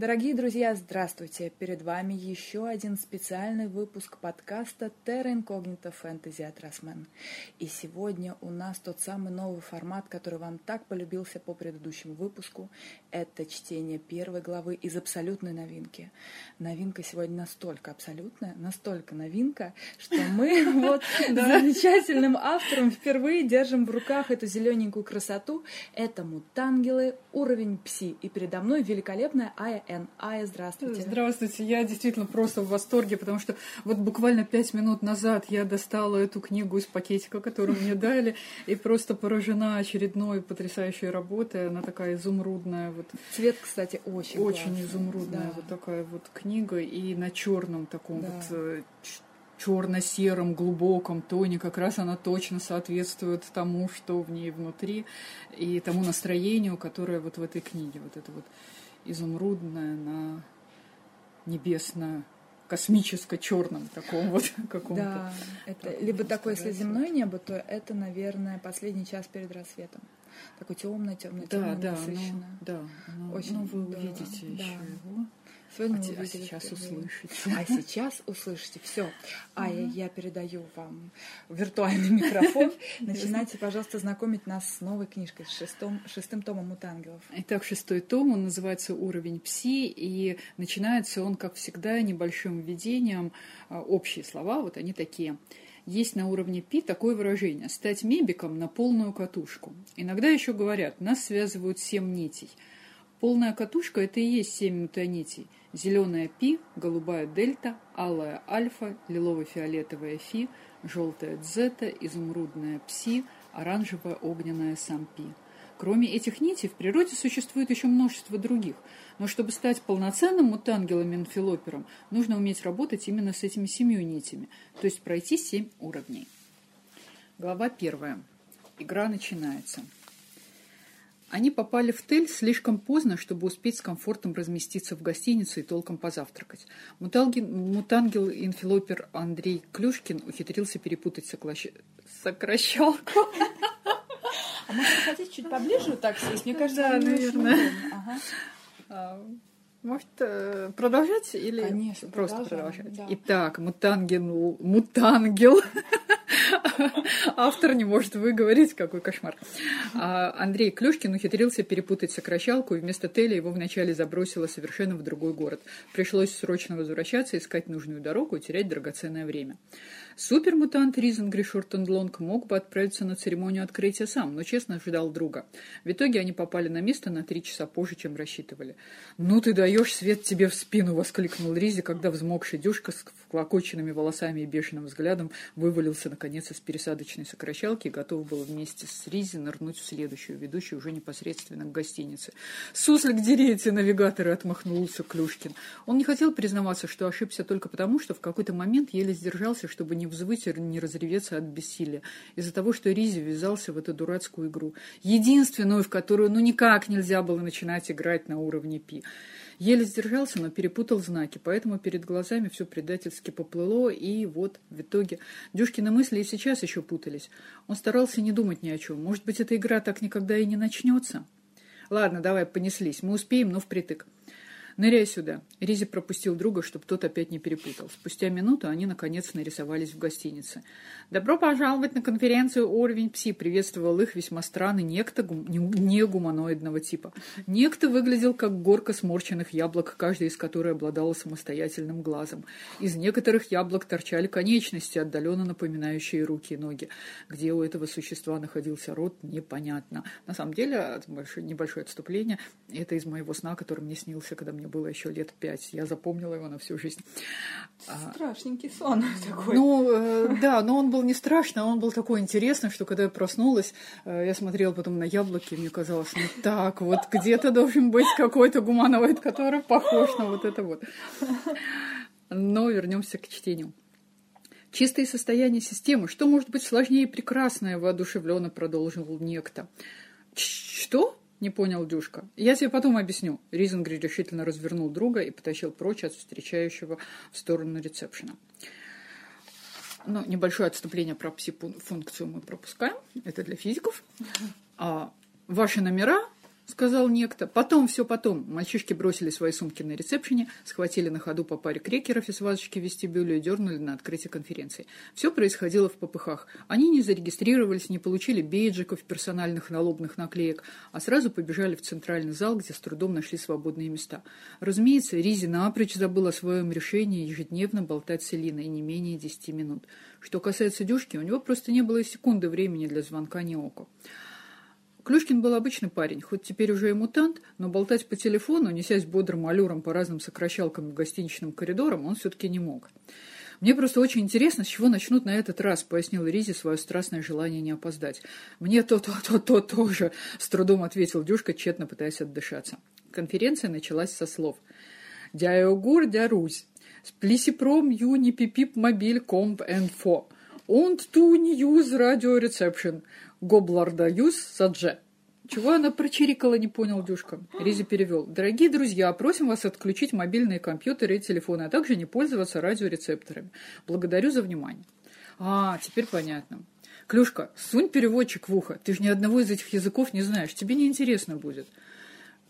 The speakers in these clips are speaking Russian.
Дорогие друзья, здравствуйте! Перед вами еще один специальный выпуск подкаста Terra Incognita Fantasy от Росмен. И сегодня у нас тот самый новый формат, который вам так полюбился по предыдущему выпуску. Это чтение первой главы из абсолютной новинки. Новинка сегодня настолько абсолютная, настолько новинка, что мы вот замечательным автором впервые держим в руках эту зелененькую красоту. Это мутангелы, уровень пси. И передо мной великолепная Ая Н. Ая, здравствуйте. Здравствуйте. Я действительно просто в восторге, потому что вот буквально пять минут назад я достала эту книгу из пакетика, которую мне дали, и просто поражена очередной потрясающей работой. Она такая изумрудная. Вот. Цвет, кстати, очень Очень классный. изумрудная Да. вот такая вот книга. И на черном таком Да. вот э, черно-сером глубоком тоне как раз она точно соответствует тому, что в ней внутри, и тому настроению, которое вот в этой книге. Вот это вот изумрудное на небесно космическо-черном таком вот каком-то. Да, это Так, либо такое, если земное небо, то это, наверное, последний час перед рассветом. Такой темный, темный, Да, темный, да, ну, насыщенный. да, оно- Очень, ну, вы да, увидите да. еще его. Сегодня А мы а сейчас впервые. услышите. А сейчас услышите. Все. Ая, я передаю вам виртуальный микрофон. Начинайте, пожалуйста, знакомить нас с новой книжкой, с шестом, шестым томом «Мутангелов». Итак, шестой том, он называется «Уровень пси», и начинается он, как всегда, небольшим введением. А, Общие слова, вот они такие. Есть на уровне пи такое выражение «стать мебиком на полную катушку». Иногда еще говорят «нас связывают семь нитей». Полная катушка – это и есть семь нитей. Зеленая пи, голубая дельта, алая альфа, лилово-фиолетовая фи, желтая дзета, изумрудная пси, оранжевая огненная сампи. Кроме этих нитей, в природе существует еще множество других. Но чтобы стать полноценным мутангелом-энфилопером, нужно уметь работать именно с этими семью нитями, то есть пройти семь уровней. Глава первая. Игра начинается. Они попали в Тель слишком поздно, чтобы успеть с комфортом разместиться в гостинице и толком позавтракать. Муталги- Мутангел-инфилопер Андрей Клюшкин ухитрился перепутать соклащ- сокращалку. А может, вы хотите чуть поближе так сесть? Мне кажется, Да, наверное. Ага. А, Может, э, продолжать или Конечно, просто продолжать? да. Итак, мутангел, мутангел. Автор не может выговорить, какой кошмар. А Андрей Клюшкин ухитрился перепутать сокращалку, и вместо Теля его вначале забросило совершенно в другой город. Пришлось срочно возвращаться, искать нужную дорогу и терять драгоценное время. Супермутант Ризенгри Шортендлонг мог бы отправиться на церемонию открытия сам, но честно ждал друга. В итоге они попали на место на три часа позже, чем рассчитывали. «Ну ты даешь свет тебе в спину!» — воскликнул Ризи, когда взмокший дюшка с вклокоченными волосами и бешеным взглядом вывалился, наконец, из пересадочной сокращалки и готов был вместе с Ризи нырнуть в следующую, ведущую уже непосредственно к гостинице. «Суслик, дери эти навигаторы!» — отмахнулся Клюшкин. Он не хотел признаваться, что ошибся только потому, что в какой-то момент еле сдержался, чтобы не взвыть и не разреветься от бессилия, из-за того, что Ризи ввязался в эту дурацкую игру, единственную, в которую ну никак нельзя было начинать играть на уровне пи. Еле сдержался, но перепутал знаки, поэтому перед глазами все предательски поплыло, и вот в итоге Дюшкины мысли и сейчас еще путались. Он старался не думать ни о чем. Может быть, эта игра так никогда и не начнется? Ладно, давай, понеслись. Мы успеем, но впритык. Ныряй сюда. Ризи пропустил друга, чтобы тот опять не перепутал. Спустя минуту они, наконец, нарисовались в гостинице. «Добро пожаловать на конференцию «Уровень пси», — приветствовал их весьма странный некто гум- не- негуманоидного типа. Некто выглядел как горка сморченных яблок, каждая из которой обладала самостоятельным глазом. Из некоторых яблок торчали конечности, отдаленно напоминающие руки и ноги. Где у этого существа находился рот, непонятно. На самом деле, небольшое отступление, это из моего сна, который мне снился, когда мне было еще лет пять. Я запомнила его на всю жизнь. А, Страшненький сон такой. ну, э, да, но он был не страшный, а он был такой интересный, что когда я проснулась, э, я смотрела потом на яблоки, и мне казалось, ну так, вот где-то должен быть какой-то гуманоид, который похож на вот это вот. Но вернемся к чтению. Чистое состояние системы. Что может быть сложнее и прекрасное? Воодушевленно продолжил некто. «Ч- Что? Не понял Дюшка. Я тебе потом объясню. Ризенгри решительно развернул друга и потащил прочь от встречающего в сторону ресепшена. Ну, небольшое отступление про пси-функцию мы пропускаем. Это для физиков. А ваши номера сказал некто. Потом, все потом. Мальчишки бросили свои сумки на ресепшене, схватили на ходу по паре крекеров из вазочки в вестибюле и дернули на открытие конференции. Все происходило в попыхах. Они не зарегистрировались, не получили бейджиков, персональных налобных наклеек, а сразу побежали в центральный зал, где с трудом нашли свободные места. Разумеется, Ризи напрочь забыл о своем решении ежедневно болтать с Элиной не менее десяти минут. Что касается Дюшки, у него просто не было и секунды времени для звонка Неоко. Клюшкин был обычный парень, хоть теперь уже и мутант, но болтать по телефону, несясь бодрым аллюром по разным сокращалкам и гостиничным коридорам, он все-таки не мог. «Мне просто очень интересно, с чего начнут на этот раз», — пояснил Ризи свое страстное желание не опоздать. «Мне то-то-то-то тоже», — с трудом ответил Дюшка, тщетно пытаясь отдышаться. Конференция началась со слов. «Дяогур, дя Русь, сплисипром юни пипип мобиль комп энфо, und ту use radio reception, Гобларда Юс Садже. Чего она прочирикала, не понял Дюшка. Ризи перевел. Дорогие друзья, просим вас отключить мобильные компьютеры и телефоны, а также не пользоваться радиорецепторами. Благодарю за внимание. А, теперь понятно. Клюшка, сунь переводчик в ухо. Ты же ни одного из этих языков не знаешь. Тебе не интересно будет.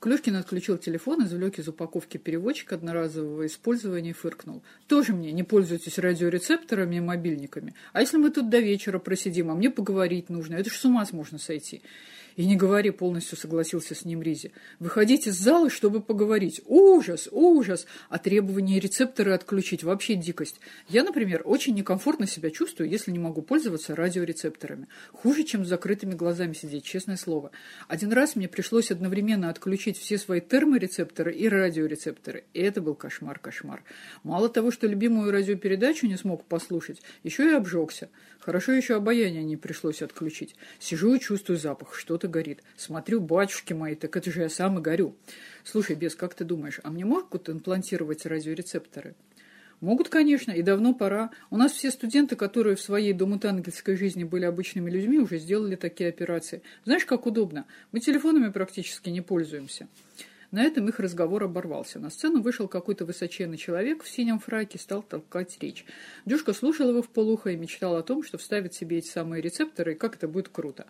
Клюшкин отключил телефон, извлек из упаковки переводчик одноразового использования и фыркнул. «Тоже мне не пользуйтесь радиорецепторами и мобильниками. А если мы тут до вечера просидим, а мне поговорить нужно? Это ж с ума можно сойти». «И не говори», — полностью согласился с ним Ризи. «Выходите из зала, чтобы поговорить. Ужас, ужас! А требование рецепторы отключить — вообще дикость. Я, например, очень некомфортно себя чувствую, если не могу пользоваться радиорецепторами. Хуже, чем с закрытыми глазами сидеть, честное слово. Один раз мне пришлось одновременно отключить все свои терморецепторы и радиорецепторы. И это был кошмар-кошмар. Мало того, что любимую радиопередачу не смог послушать, еще и обжегся. Хорошо еще обаяние не пришлось отключить. Сижу и чувствую запах, что-то горит. Смотрю, батюшки мои, так это же я сам и горю. Слушай, Бес, как ты думаешь, а мне могут имплантировать радиорецепторы? Могут, конечно, и давно пора. У нас все студенты, которые в своей домутангельской жизни были обычными людьми, уже сделали такие операции. Знаешь, как удобно? Мы телефонами практически не пользуемся. На этом их разговор оборвался. На сцену вышел какой-то высоченный человек в синем фраке и стал толкать речь. Дюшка слушал его в полухо и мечтал о том, что вставит себе эти самые рецепторы, и как это будет круто.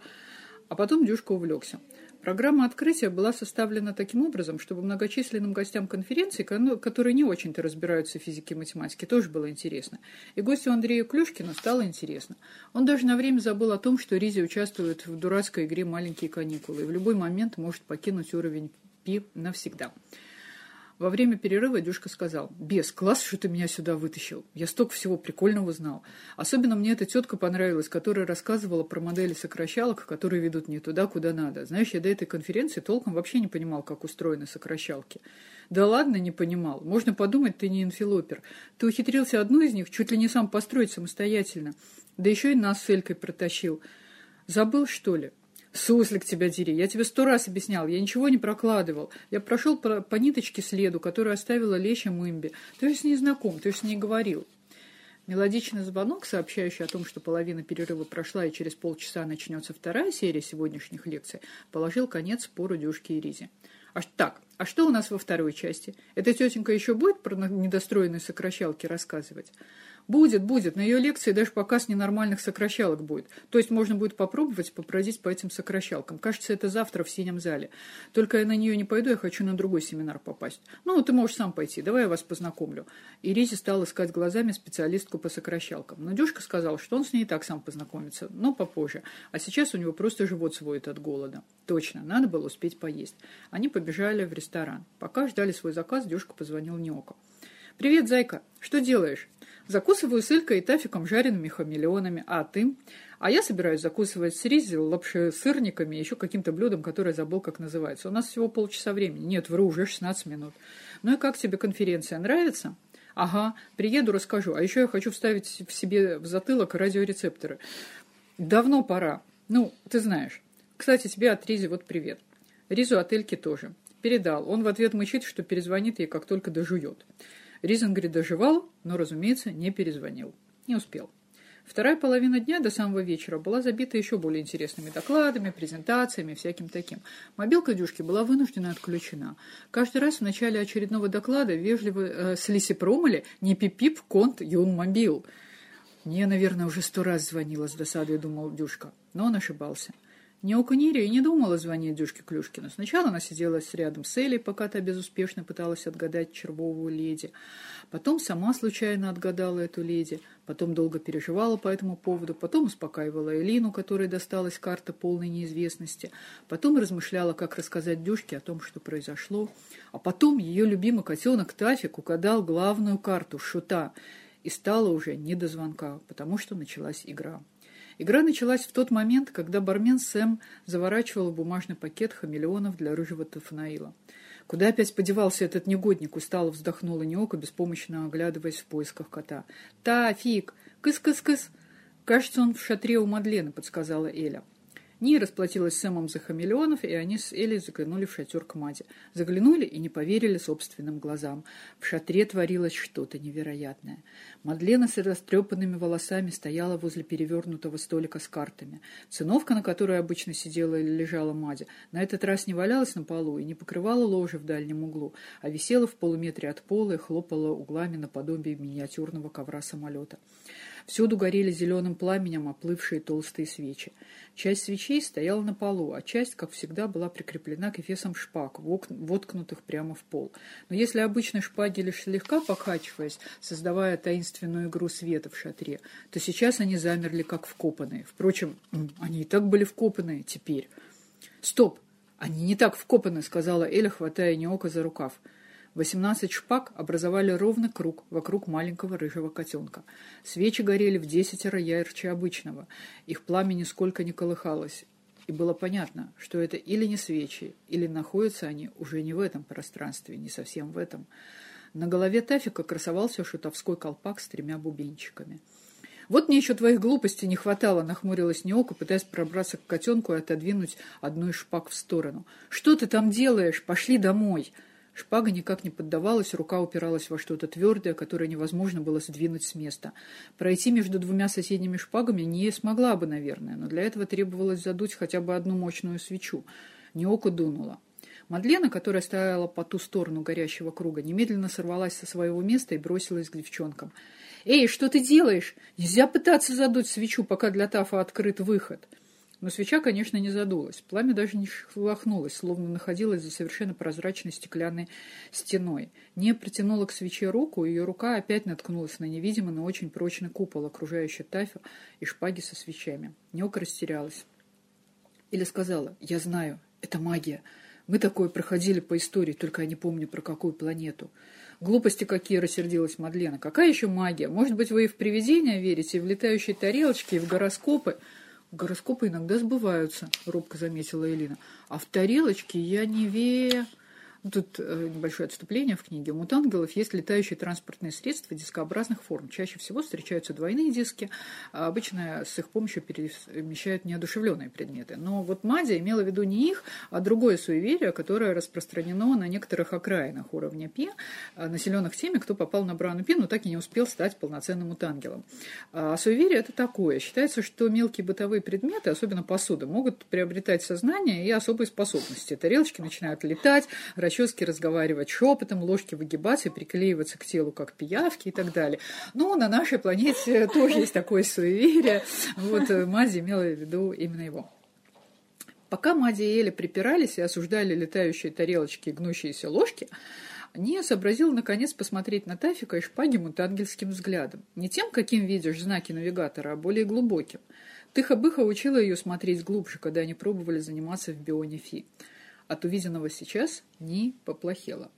А потом Дюшка увлекся. Программа открытия была составлена таким образом, чтобы многочисленным гостям конференции, которые не очень-то разбираются в физике и математике, тоже было интересно. И гостю Андрею Клюшкину стало интересно. Он даже на время забыл о том, что Ризи участвует в дурацкой игре «Маленькие каникулы» и в любой момент может покинуть уровень Пи навсегда. Во время перерыва Дюшка сказал, «Бес, класс, что ты меня сюда вытащил. Я столько всего прикольного знал. Особенно мне эта тетка понравилась, которая рассказывала про модели сокращалок, которые ведут не туда, куда надо. Знаешь, я до этой конференции толком вообще не понимал, как устроены сокращалки. Да ладно, не понимал. Можно подумать, ты не инфилопер. Ты ухитрился одну из них чуть ли не сам построить самостоятельно. Да еще и нас с Элькой протащил. Забыл, что ли? Суслик тебя дери, я тебе сто раз объяснял, я ничего не прокладывал. Я прошел по, по ниточке следу, которую оставила Леща Мымби. Же с ней знаком, же с ней говорил. Мелодичный звонок, сообщающий о том, что половина перерыва прошла и через полчаса начнется вторая серия сегодняшних лекций, положил конец спору Дюшки и Ризи. А так, а что у нас во второй части? Эта тетенька еще будет про недостроенные сокращалки рассказывать? Будет, будет. На ее лекции даже показ ненормальных сокращалок будет. То есть можно будет попробовать попродить по этим сокращалкам. Кажется, это завтра в синем зале. Только я на нее не пойду, я хочу на другой семинар попасть. Ну, ты можешь сам пойти, давай я вас познакомлю. И Ризи стал искать глазами специалистку по сокращалкам. Но Дюшка сказал, что он с ней и так сам познакомится, но попозже. А сейчас у него просто живот сводит от голода. Точно, надо было успеть поесть. Они побежали в ресторан. Пока ждали свой заказ, Дюшка позвонил Неоко. «Привет, зайка. Что делаешь?» Закусываю с Илькой и тафиком жареными хамелеонами. А ты? А я собираюсь закусывать с ризи, лапши сырниками и еще каким-то блюдом, которое забыл, как называется. У нас всего полчаса времени. Нет, вру, уже 16 минут. Ну и как тебе конференция? Нравится? Ага, приеду, расскажу. А еще я хочу вставить в себе в затылок радиорецепторы. Давно пора. Ну, ты знаешь. Кстати, тебе от Ризи вот привет. Ризу от Эльки тоже. Передал. Он в ответ мычит, что перезвонит ей, как только дожует. Ризенгри доживал, но, разумеется, не перезвонил. Не успел. Вторая половина дня до самого вечера была забита еще более интересными докладами, презентациями, всяким таким. Мобилка Дюшки была вынуждена отключена. Каждый раз в начале очередного доклада вежливо э, с промыли «Не пип-пип, конт, юн мобил». Мне, наверное, уже сто раз звонила с досадой, думал Дюшка, но он ошибался. Неока Нири и не думала звонить Дюшке Клюшкину. Сначала она сидела рядом с Элей, пока та безуспешно пыталась отгадать червовую леди. Потом сама случайно отгадала эту леди. Потом долго переживала по этому поводу. Потом успокаивала Элину, которой досталась карта полной неизвестности. Потом размышляла, как рассказать Дюшке о том, что произошло. А потом ее любимый котенок Тафик угадал главную карту – шута. И стало уже не до звонка, потому что началась игра. Игра началась в тот момент, когда бармен Сэм заворачивал в бумажный пакет хамелеонов для рыжего Тафанаила. Куда опять подевался этот негодник, устало вздохнула Неока, беспомощно оглядываясь в поисках кота. «Тафик! Кыс-кыс-кыс!» «Кажется, он в шатре у Мадлены», — подсказала Эля. Ни расплатилась с Сэмом за хамелеонов, и они с Элей заглянули в шатер к Маде. Заглянули и не поверили собственным глазам. В шатре творилось что-то невероятное. Мадлена с растрепанными волосами стояла возле перевернутого столика с картами. Циновка, на которой обычно сидела или лежала Мадя, на этот раз не валялась на полу и не покрывала ложе в дальнем углу, а висела в полуметре от пола и хлопала углами наподобие миниатюрного ковра самолета. Всюду горели зеленым пламенем оплывшие толстые свечи. Часть свечей стояла на полу, а часть, как всегда, была прикреплена к эфесам шпаг, воткнутых прямо в пол. Но если обычно шпаги лишь слегка покачиваясь, создавая таинственную игру света в шатре, то сейчас они замерли как вкопанные. Впрочем, они и так были вкопанные теперь. «Стоп! Они не так вкопаны!» — сказала Эля, хватая Неока за рукав. Восемнадцать шпаг образовали ровно круг вокруг маленького рыжего котенка. Свечи горели в десятеро ярче обычного. Их пламя нисколько не колыхалось. И было понятно, что это или не свечи, или находятся они уже не в этом пространстве, не совсем в этом. На голове Тафика красовался шутовской колпак с тремя бубенчиками. «Вот мне еще твоих глупостей не хватало», — нахмурилась Неока, пытаясь пробраться к котенку и отодвинуть одну из шпаг в сторону. «Что ты там делаешь? Пошли домой!» Шпага никак не поддавалась, рука упиралась во что-то твердое, которое невозможно было сдвинуть с места. Пройти между двумя соседними шпагами не смогла бы, наверное, но для этого требовалось задуть хотя бы одну мощную свечу. Неока дунула. Мадлена, которая стояла по ту сторону горящего круга, немедленно сорвалась со своего места и бросилась к девчонкам. «Эй, что ты делаешь? Нельзя пытаться задуть свечу, пока для Тафа открыт выход!» Но свеча, конечно, не задулась. Пламя даже не шелохнулось, словно находилось за совершенно прозрачной стеклянной стеной. Не протянула к свече руку, ее рука опять наткнулась на невидимый, но очень прочный купол, окружающий тафер и шпаги со свечами. Неока растерялась. Или сказала, «Я знаю, это магия. Мы такое проходили по истории, только я не помню, про какую планету». Глупости какие, рассердилась Мадлена. Какая еще магия? Может быть, вы и в привидения верите, и в летающие тарелочки, и в гороскопы? Гороскопы иногда сбываются, робко заметила Элина. А в тарелочке я не ве... Тут э, небольшое отступление в книге. У мутангелов есть летающие транспортные средства дискообразных форм. Чаще всего встречаются двойные диски, а обычно с их помощью перемещают неодушевленные предметы. Но вот Мадия имела в виду не их, а другое суеверие, которое распространено на некоторых окраинах уровня Пи, а, населенных теми, кто попал на Брауну Пи, но так и не успел стать полноценным мутангелом. А суеверие это такое. Считается, что мелкие бытовые предметы, особенно посуда, могут приобретать сознание и особые способности. Тарелочки начинают летать, расчески разговаривать шепотом, ложки выгибаться и приклеиваться к телу, как пиявки и так далее. Но на нашей планете тоже есть такое суеверие. Вот э, Мази имела в виду именно его. Пока Мади и Эля припирались и осуждали летающие тарелочки и гнущиеся ложки, не сообразил наконец посмотреть на Тафика и шпаги мутангельским взглядом. Не тем, каким видишь знаки навигатора, а более глубоким. Тыха-быха учила ее смотреть глубже, когда они пробовали заниматься в бионе Фи. От увиденного сейчас не поплохело.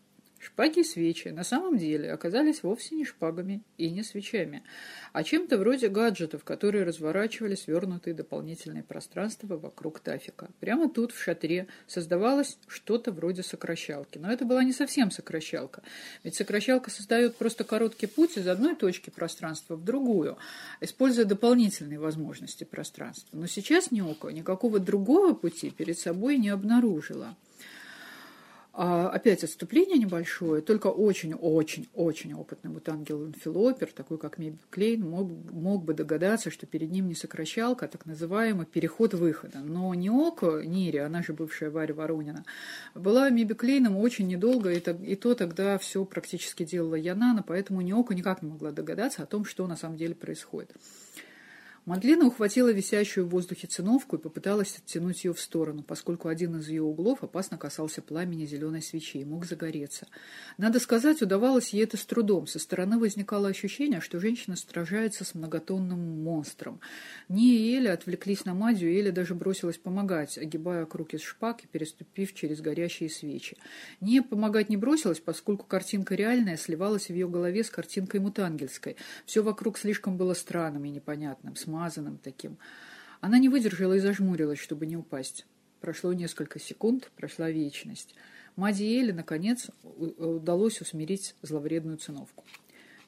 Шпаги и свечи на самом деле оказались вовсе не шпагами и не свечами, а чем-то вроде гаджетов, которые разворачивали свернутые дополнительные пространства вокруг тафика. Прямо тут, в шатре, создавалось что-то вроде сокращалки. Но это была не совсем сокращалка, ведь сокращалка создает просто короткий путь из одной точки пространства в другую, используя дополнительные возможности пространства. Но сейчас Неоко никакого другого пути перед собой не обнаружила. А, опять отступление небольшое, только очень-очень-очень опытный вот ангел-анфилопер, такой как Миби Клейн, мог, мог бы догадаться, что перед ним не сокращалка, а так называемый переход выхода. Но не Око, Нири, она же бывшая Варя Воронина, была Миби Клейном очень недолго, и, то, и то тогда все практически делала Янана, поэтому Неоко никак не могла догадаться о том, что на самом деле происходит. Мадлена ухватила висящую в воздухе циновку и попыталась оттянуть ее в сторону, поскольку один из ее углов опасно касался пламени зеленой свечи и мог загореться. Надо сказать, удавалось ей это с трудом. Со стороны возникало ощущение, что женщина сражается с многотонным монстром. Ния и Эля отвлеклись на Мадью, и Эля даже бросилась помогать, огибая круг из шпаг и переступив через горящие свечи. Ния помогать не бросилась, поскольку картинка реальная сливалась в ее голове с картинкой мутангельской. Все вокруг слишком было странным и непонятным, смазанным таким. Она не выдержала и зажмурилась, чтобы не упасть. Прошло несколько секунд, прошла вечность. Мади и Элли, наконец, удалось усмирить зловредную циновку.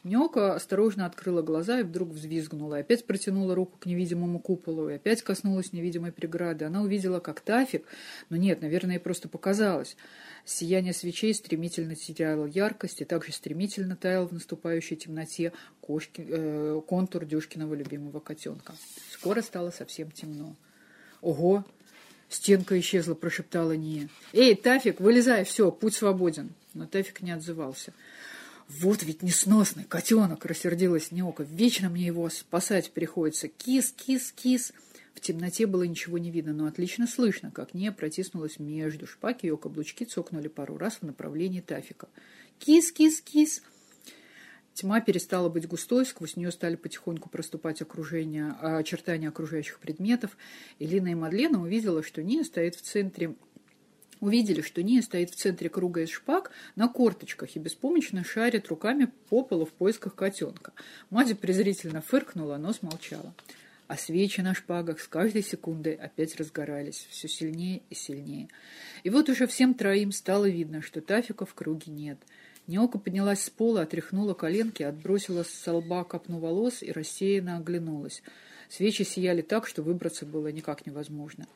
Нёка осторожно открыла глаза и вдруг взвизгнула. Опять протянула руку к невидимому куполу и опять коснулась невидимой преграды. Она увидела, как Тафик, но нет, наверное, просто показалось. Сияние свечей стремительно теряло яркость и также стремительно таял в наступающей темноте кошки, э, контур Дюшкиного любимого котенка. Скоро стало совсем темно. «Ого!» Стенка исчезла, прошептала Ния. «Эй, Тафик, вылезай, все, путь свободен!» Но Тафик не отзывался. «Вот ведь несносный котенок!» — рассердилась Неока. «Вечно мне его спасать приходится! Кис, кис, кис!» В темноте было ничего не видно, но отлично слышно, как Нея протиснулась между шпаки, ее каблучки цокнули пару раз в направлении Тафика. «Кис, кис, кис!» Тьма перестала быть густой, сквозь нее стали потихоньку проступать окружения, очертания окружающих предметов. Элина и Мадлена увидела, что Ния стоит в центре увидели, что Ния стоит в центре круга из шпаг на корточках и беспомощно шарит руками по полу в поисках котенка. Мадя презрительно фыркнула, но смолчала. А свечи на шпагах с каждой секундой опять разгорались, все сильнее и сильнее. И вот уже всем троим стало видно, что Тафика в круге нет. Неока поднялась с пола, отряхнула коленки, отбросила с лба копну волос и рассеянно оглянулась. Свечи сияли так, что выбраться было никак невозможно.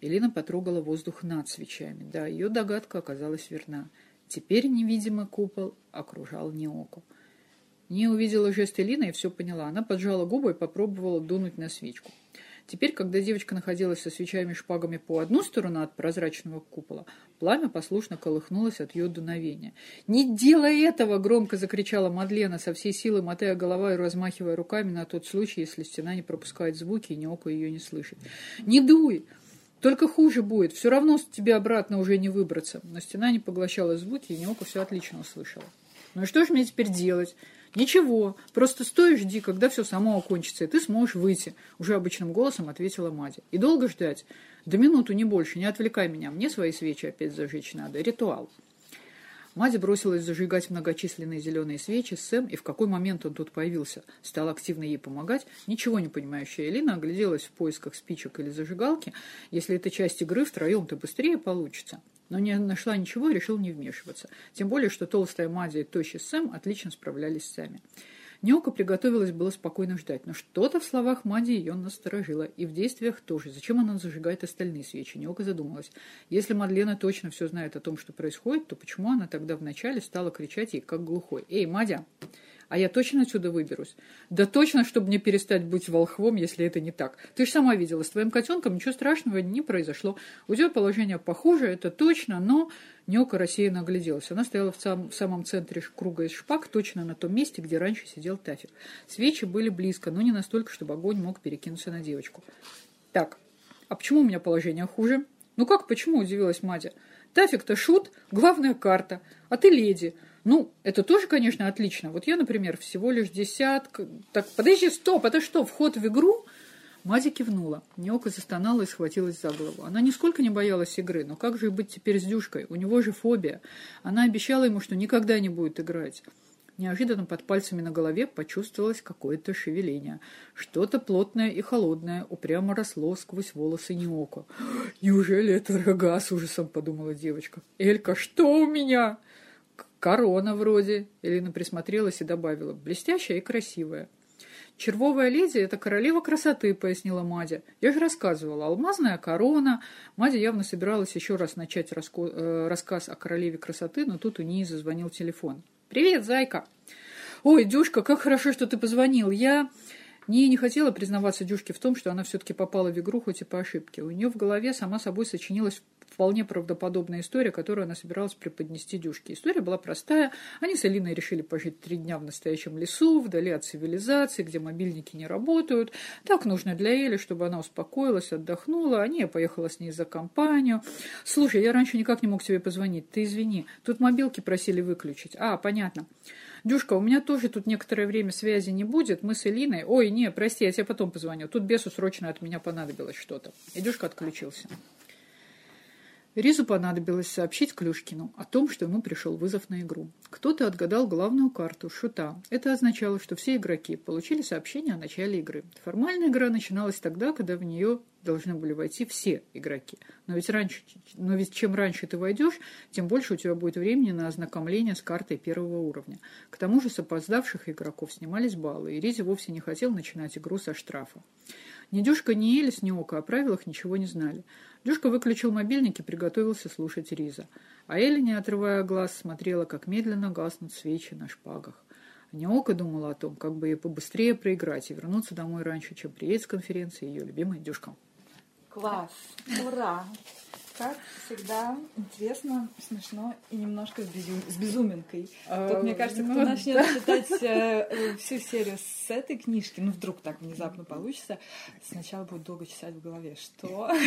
Элина потрогала воздух над свечами. Да, ее догадка оказалась верна. Теперь невидимый купол окружал Неоку. Не увидела жест Элины и все поняла. Она поджала губы и попробовала дунуть на свечку. Теперь, когда девочка находилась со свечами шпагами по одну сторону от прозрачного купола, пламя послушно колыхнулось от ее дуновения. «Не делай этого!» — громко закричала Мадлена, со всей силы мотая голова и размахивая руками на тот случай, если стена не пропускает звуки и ни око ее не слышит. «Не дуй! Только хуже будет. Все равно тебе обратно уже не выбраться. Но стена не поглощала звуки, и Неока все отлично услышала. Ну и что же мне теперь делать? Ничего, просто стой и жди, когда все само окончится, и ты сможешь выйти, уже обычным голосом ответила Мадя. И долго ждать? До минуту, не больше, не отвлекай меня, мне свои свечи опять зажечь надо. Ритуал. Мать бросилась зажигать многочисленные зеленые свечи. Сэм, и в какой момент он тут появился, стал активно ей помогать. Ничего не понимающая Элина огляделась в поисках спичек или зажигалки. Если это часть игры, втроем-то быстрее получится. Но не нашла ничего и решил не вмешиваться. Тем более, что толстая Мадя и тощий Сэм отлично справлялись сами. Неока приготовилась было спокойно ждать, но что-то в словах Мади ее насторожило, и в действиях тоже. Зачем она зажигает остальные свечи? Неока задумалась. Если Мадлена точно все знает о том, что происходит, то почему она тогда вначале стала кричать ей, как глухой? «Эй, Мадя!» А я точно отсюда выберусь? Да точно, чтобы мне перестать быть волхвом, если это не так. Ты же сама видела, с твоим котенком ничего страшного не произошло. У тебя положение похуже, это точно, но... Нёка рассеянно огляделась. Она стояла в, сам, в самом центре круга из шпаг, точно на том месте, где раньше сидел Тафик. Свечи были близко, но не настолько, чтобы огонь мог перекинуться на девочку. Так, а почему у меня положение хуже? Ну как, почему, удивилась Мадя. Тафик-то шут, главная карта, а ты леди. Ну, это тоже, конечно, отлично. Вот я, например, всего лишь десятка... Так, подожди, стоп, это что, вход в игру? Мадя кивнула. Неока застонала и схватилась за голову. Она нисколько не боялась игры, но как же быть теперь с Дюшкой? У него же фобия. Она обещала ему, что никогда не будет играть. Неожиданно под пальцами на голове почувствовалось какое-то шевеление. Что-то плотное и холодное упрямо росло сквозь волосы Неока. «Неужели это рога?» — с ужасом подумала девочка. «Элька, что у меня?» «Корона вроде», — Элина присмотрелась и добавила, «блестящая и красивая». «Червовая леди — это королева красоты», — пояснила Мадя. «Я же рассказывала. Алмазная корона». Мадя явно собиралась еще раз начать э, рассказ о королеве красоты, но тут у нее зазвонил телефон. «Привет, зайка!» «Ой, Дюшка, как хорошо, что ты позвонил. Я...» Не не хотела признаваться Дюшке в том, что она все-таки попала в игру, хоть и по ошибке. У нее в голове сама собой сочинилась вполне правдоподобная история, которую она собиралась преподнести Дюшке. История была простая. Они с Алиной решили пожить три дня в настоящем лесу, вдали от цивилизации, где мобильники не работают. Так нужно для Эли, чтобы она успокоилась, отдохнула. Они, я поехала с ней за компанию. Слушай, я раньше никак не мог тебе позвонить. Ты извини. Тут мобилки просили выключить. А, понятно. Дюшка, у меня тоже тут некоторое время связи не будет. Мы с Элиной... Ой, не, прости, я тебе потом позвоню. Тут бесу срочно от меня понадобилось что-то. И Дюшка отключился. Ризу понадобилось сообщить Клюшкину о том, что ему пришел вызов на игру. Кто-то отгадал главную карту – шута. Это означало, что все игроки получили сообщение о начале игры. Формальная игра начиналась тогда, когда в нее должны были войти все игроки. Но ведь, раньше, но ведь чем раньше ты войдешь, тем больше у тебя будет времени на ознакомление с картой первого уровня. К тому же с опоздавших игроков снимались баллы, и Ризи вовсе не хотел начинать игру со штрафа. Ни Дюшка, ни Элис, ни Ока о правилах ничего не знали. Дюшка выключил мобильник и приготовился слушать Риза. А Элли, не отрывая глаз, смотрела, как медленно гаснут свечи на шпагах. Неока думала о том, как бы ей побыстрее проиграть и вернуться домой раньше, чем приедет с конференции ее любимая Дюшка. Класс! Ура! Как всегда, интересно, смешно и немножко с, безу... с безуминкой. Тут, мне кажется, кто ну, начнет читать э, всю серию с этой книжки, ну, вдруг так внезапно получится, сначала будет долго читать в голове. Что?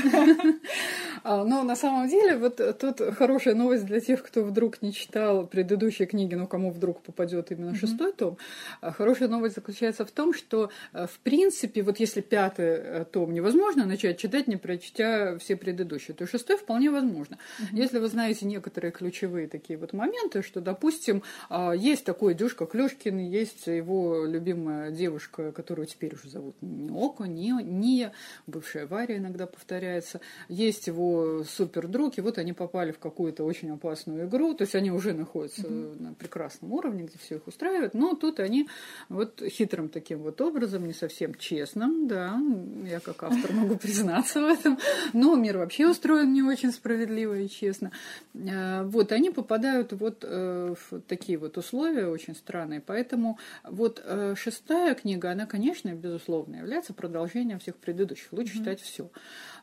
А, но на самом деле, вот тут хорошая новость для тех, кто вдруг не читал предыдущие книги, но кому вдруг попадет именно шестой том. А, хорошая новость заключается в том, что, э, в принципе, вот если пятый э, том невозможно начать читать, не прочтя все предыдущие, то шестой вполне возможно. Mm-hmm. Если вы знаете некоторые ключевые такие вот моменты, что, допустим, а, есть такой Дюшка Клюшкин, есть его любимая девушка, которую теперь уже зовут не Око, не Ния, бывшая Варя иногда повторяется, есть его супер друг, и вот они попали в какую-то очень опасную игру, то есть они уже находятся mm-hmm. на прекрасном уровне, где все их устраивает, но тут они вот хитрым таким вот образом, не совсем честным, да, я как автор могу признаться в этом, но мир вообще устроен не очень справедливо и честно. Э, вот, они попадают вот э, в такие вот условия очень странные. Поэтому вот э, шестая книга, она, конечно, безусловно, является продолжением всех предыдущих. Лучше mm-hmm. читать все.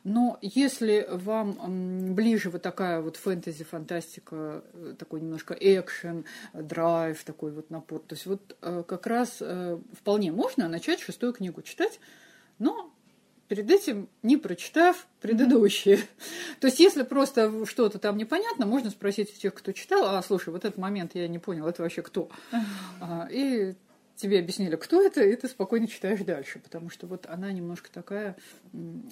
Но если вам ближе вот такая вот фэнтези, фантастика, такой немножко экшен, драйв, такой вот напор, то есть вот как раз вполне можно начать шестую книгу читать, но перед этим не прочитав предыдущие. Mm-hmm. То есть, если просто что-то там непонятно, можно спросить у тех, кто читал, а, слушай, вот этот момент я не понял, это вообще кто? Mm-hmm. И тебе объяснили, кто это, и ты спокойно читаешь дальше, потому что вот она немножко такая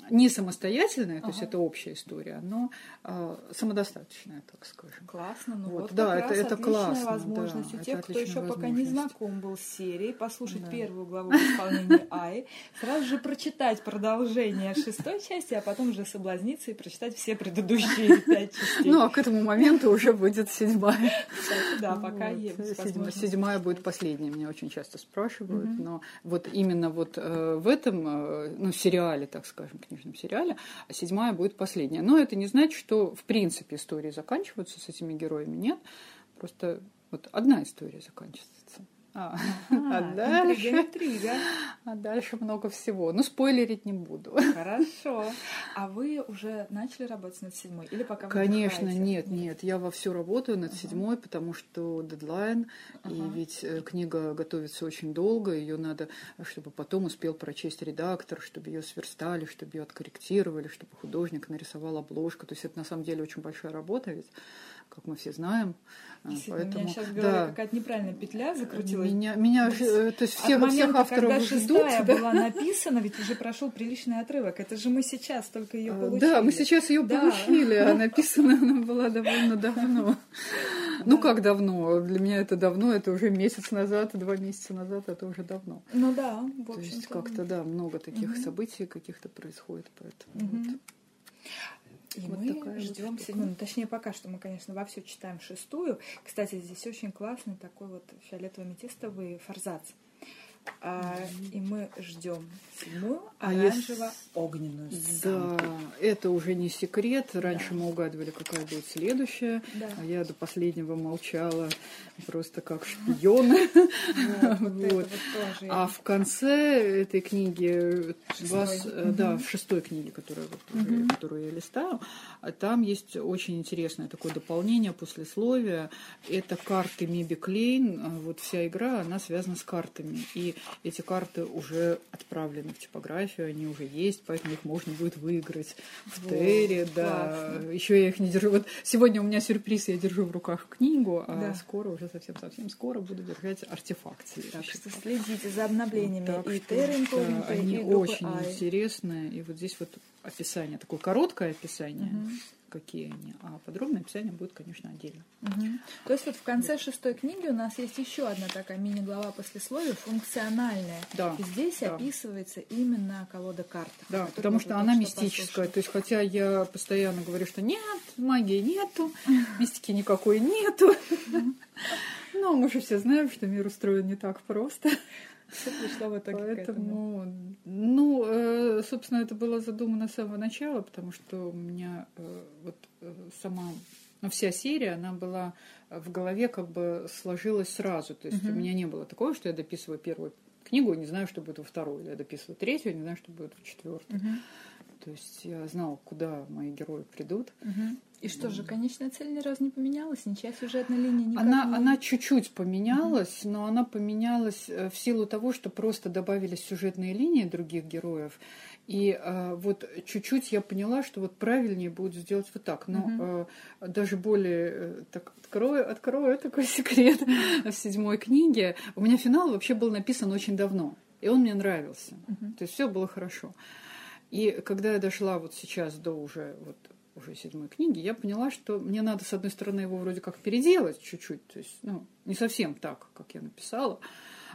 не самостоятельная, ага. то есть это общая история, но э, самодостаточная, так скажем. Классно, ну вот, вот да, это, это классно. возможность да, у тех, кто еще пока не знаком был с серией, послушать да. первую главу исполнения Ай, сразу же прочитать продолжение шестой части, а потом уже соблазниться и прочитать все предыдущие пять частей. Ну, а к этому моменту уже будет седьмая. Да, пока есть. Седьмая будет последняя, мне очень часто спрашивают, mm-hmm. но вот именно вот э, в этом, э, ну, сериале, так скажем, книжном сериале, седьмая будет последняя. Но это не значит, что в принципе истории заканчиваются с этими героями, нет. Просто вот одна история заканчивается. А, а, а дальше, интрига. а дальше много всего. Ну, спойлерить не буду. Хорошо. А вы уже начали работать над седьмой? Или пока вы Конечно, нет, нет. Я во все работаю над uh-huh. седьмой, потому что дедлайн, uh-huh. и ведь э, книга готовится очень долго, ее надо, чтобы потом успел прочесть редактор, чтобы ее сверстали, чтобы ее откорректировали, чтобы художник нарисовал обложку. То есть это на самом деле очень большая работа ведь как мы все знаем. Поэтому, у меня сейчас в голове да. какая-то неправильная петля закрутилась. Меня, меня то есть всех, От момента, всех авторов когда ждут. шестая да? была написана, ведь уже прошел приличный отрывок. Это же мы сейчас только ее а, получили. Да, мы сейчас ее да. получили, а написана она была довольно давно. Ну как давно? Для меня это давно, это уже месяц назад, два месяца назад, это уже давно. Ну да, в То есть как-то, да, много таких событий каких-то происходит, поэтому. И вот мы ждем вот седьмую. Ну, точнее, пока что мы, конечно, во все читаем шестую. Кстати, здесь очень классный такой вот фиолетово-метистовый форзац. А, и мы ждем седьмую а оранжево-огненную. Да, это уже не секрет. Раньше да. мы угадывали, какая будет следующая. Да. А я до последнего молчала просто как шпион. А в конце этой книги вас, э, да, в шестой книге, которую я листаю, там есть очень интересное такое дополнение, послесловие. Это карты Миби Клейн. Вот вся игра, она связана с картами. И эти карты уже отправлены в типографию, они уже есть, поэтому их можно будет выиграть в вот, Терре, да. Еще я их не держу. Вот сегодня у меня сюрприз, я держу в руках книгу, а да. скоро, уже совсем-совсем скоро буду держать артефакт. Так что следите за обновлениями так и Терры да, Они и очень интересные. И вот здесь вот описание, такое короткое описание. Угу какие они. А подробное описание будет, конечно, отдельно. Угу. То есть вот в конце шестой книги у нас есть еще одна такая мини-глава послесловия, функциональная. Да. И здесь да. описывается именно колода карт. Да, потому что она мистическая. Что то есть, хотя я постоянно говорю, что нет, магии нету, мистики никакой нету. Но мы же все знаем, что мир устроен не так просто. Все пришло в итоге Поэтому, ну, э, собственно, это было задумано с самого начала, потому что у меня э, вот э, сама ну, вся серия, она была в голове как бы сложилась сразу. То есть uh-huh. у меня не было такого, что я дописываю первую книгу, не знаю, что будет во второй, я дописываю третью, не знаю, что будет в четвертой. Uh-huh. То есть я знала, куда мои герои придут. И что же, конечная цель ни разу не поменялась, ничья сюжетная линия никак она, не... Она чуть-чуть поменялась, mm но она поменялась э, в силу того, что просто добавились сюжетные линии других героев. И э, вот чуть-чуть я поняла, что вот правильнее будет сделать вот так. Но mm э, даже более, э, так, открою, открою такой секрет в седьмой книге. У меня финал вообще был написан очень давно, и он мне нравился. mm То есть все было хорошо. И когда я дошла вот сейчас до уже вот уже седьмой книги, я поняла, что мне надо, с одной стороны, его вроде как переделать чуть-чуть, то есть, ну, не совсем так, как я написала,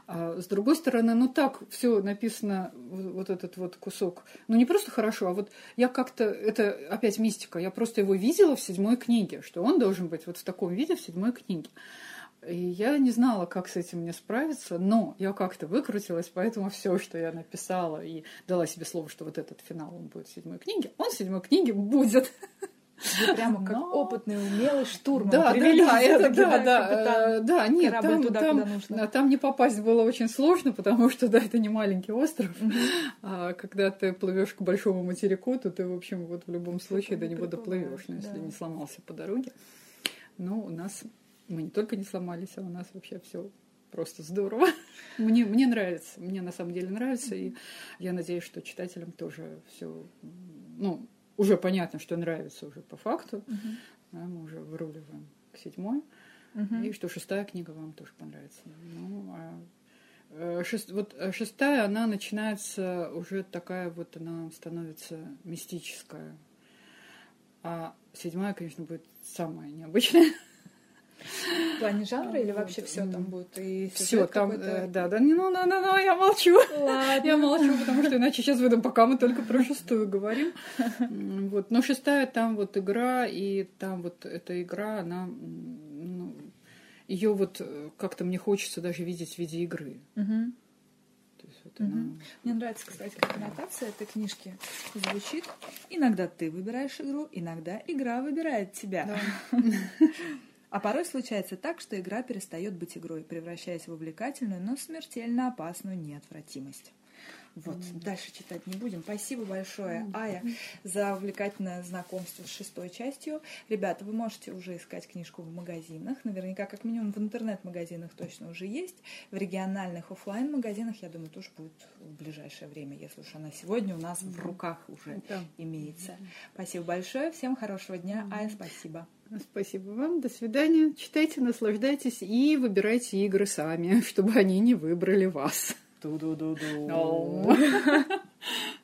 а с другой стороны, ну так все написано, вот этот вот кусок, ну не просто хорошо, а вот я как-то, это опять мистика, я просто его видела в седьмой книге, что он должен быть вот в таком виде в седьмой книге. И я не знала, как с этим мне справиться, но я как-то выкрутилась, поэтому все, что я написала и дала себе слово, что вот этот финал он будет в седьмой книге, он в седьмой книге будет. Вы прямо как Но... опытный, умелый штурман. Да, да, да, это, да, да, да, нет, там, туда, там, там не попасть было очень сложно, потому что, да, это не маленький остров. А когда ты плывешь к большому материку, то ты, в общем, вот в любом случае до него доплывешь, ну, если не сломался по дороге. Но у нас мы не только не сломались, а у нас вообще все просто здорово. мне, мне нравится, мне на самом деле нравится, и я надеюсь, что читателям тоже все, ну, уже понятно, что нравится уже по факту. Uh-huh. Да, мы уже выруливаем к седьмой. Uh-huh. И что шестая книга вам тоже понравится. Ну, а э, Шест, вот э, шестая, она начинается уже такая вот, она становится мистическая. А седьмая, конечно, будет самая необычная. В плане жанра или вообще все там будет? И все там, э, да, да, не, ну, ну, ну, ну, я молчу. Ладно. Я молчу, потому что иначе сейчас выйдем, пока мы только про шестую говорим. Вот, но шестая там вот игра, и там вот эта игра, она, ну, ее вот э, как-то мне хочется даже видеть в виде игры. Угу. Вот она... Мне нравится, кстати, как аннотация этой книжки звучит. Иногда ты выбираешь игру, иногда игра выбирает тебя. Да. А порой случается так, что игра перестает быть игрой, превращаясь в увлекательную, но смертельно опасную неотвратимость. Вот, дальше читать не будем. Спасибо большое. Ая, за увлекательное знакомство с шестой частью. Ребята, вы можете уже искать книжку в магазинах. Наверняка, как минимум, в интернет-магазинах точно уже есть. В региональных офлайн магазинах я думаю, тоже будет в ближайшее время, если уж она сегодня у нас в руках уже mm. имеется. Спасибо большое. Всем хорошего дня. Ая, спасибо. Спасибо вам. До свидания. Читайте, наслаждайтесь и выбирайте игры сами, чтобы они не выбрали вас. Tudo, do.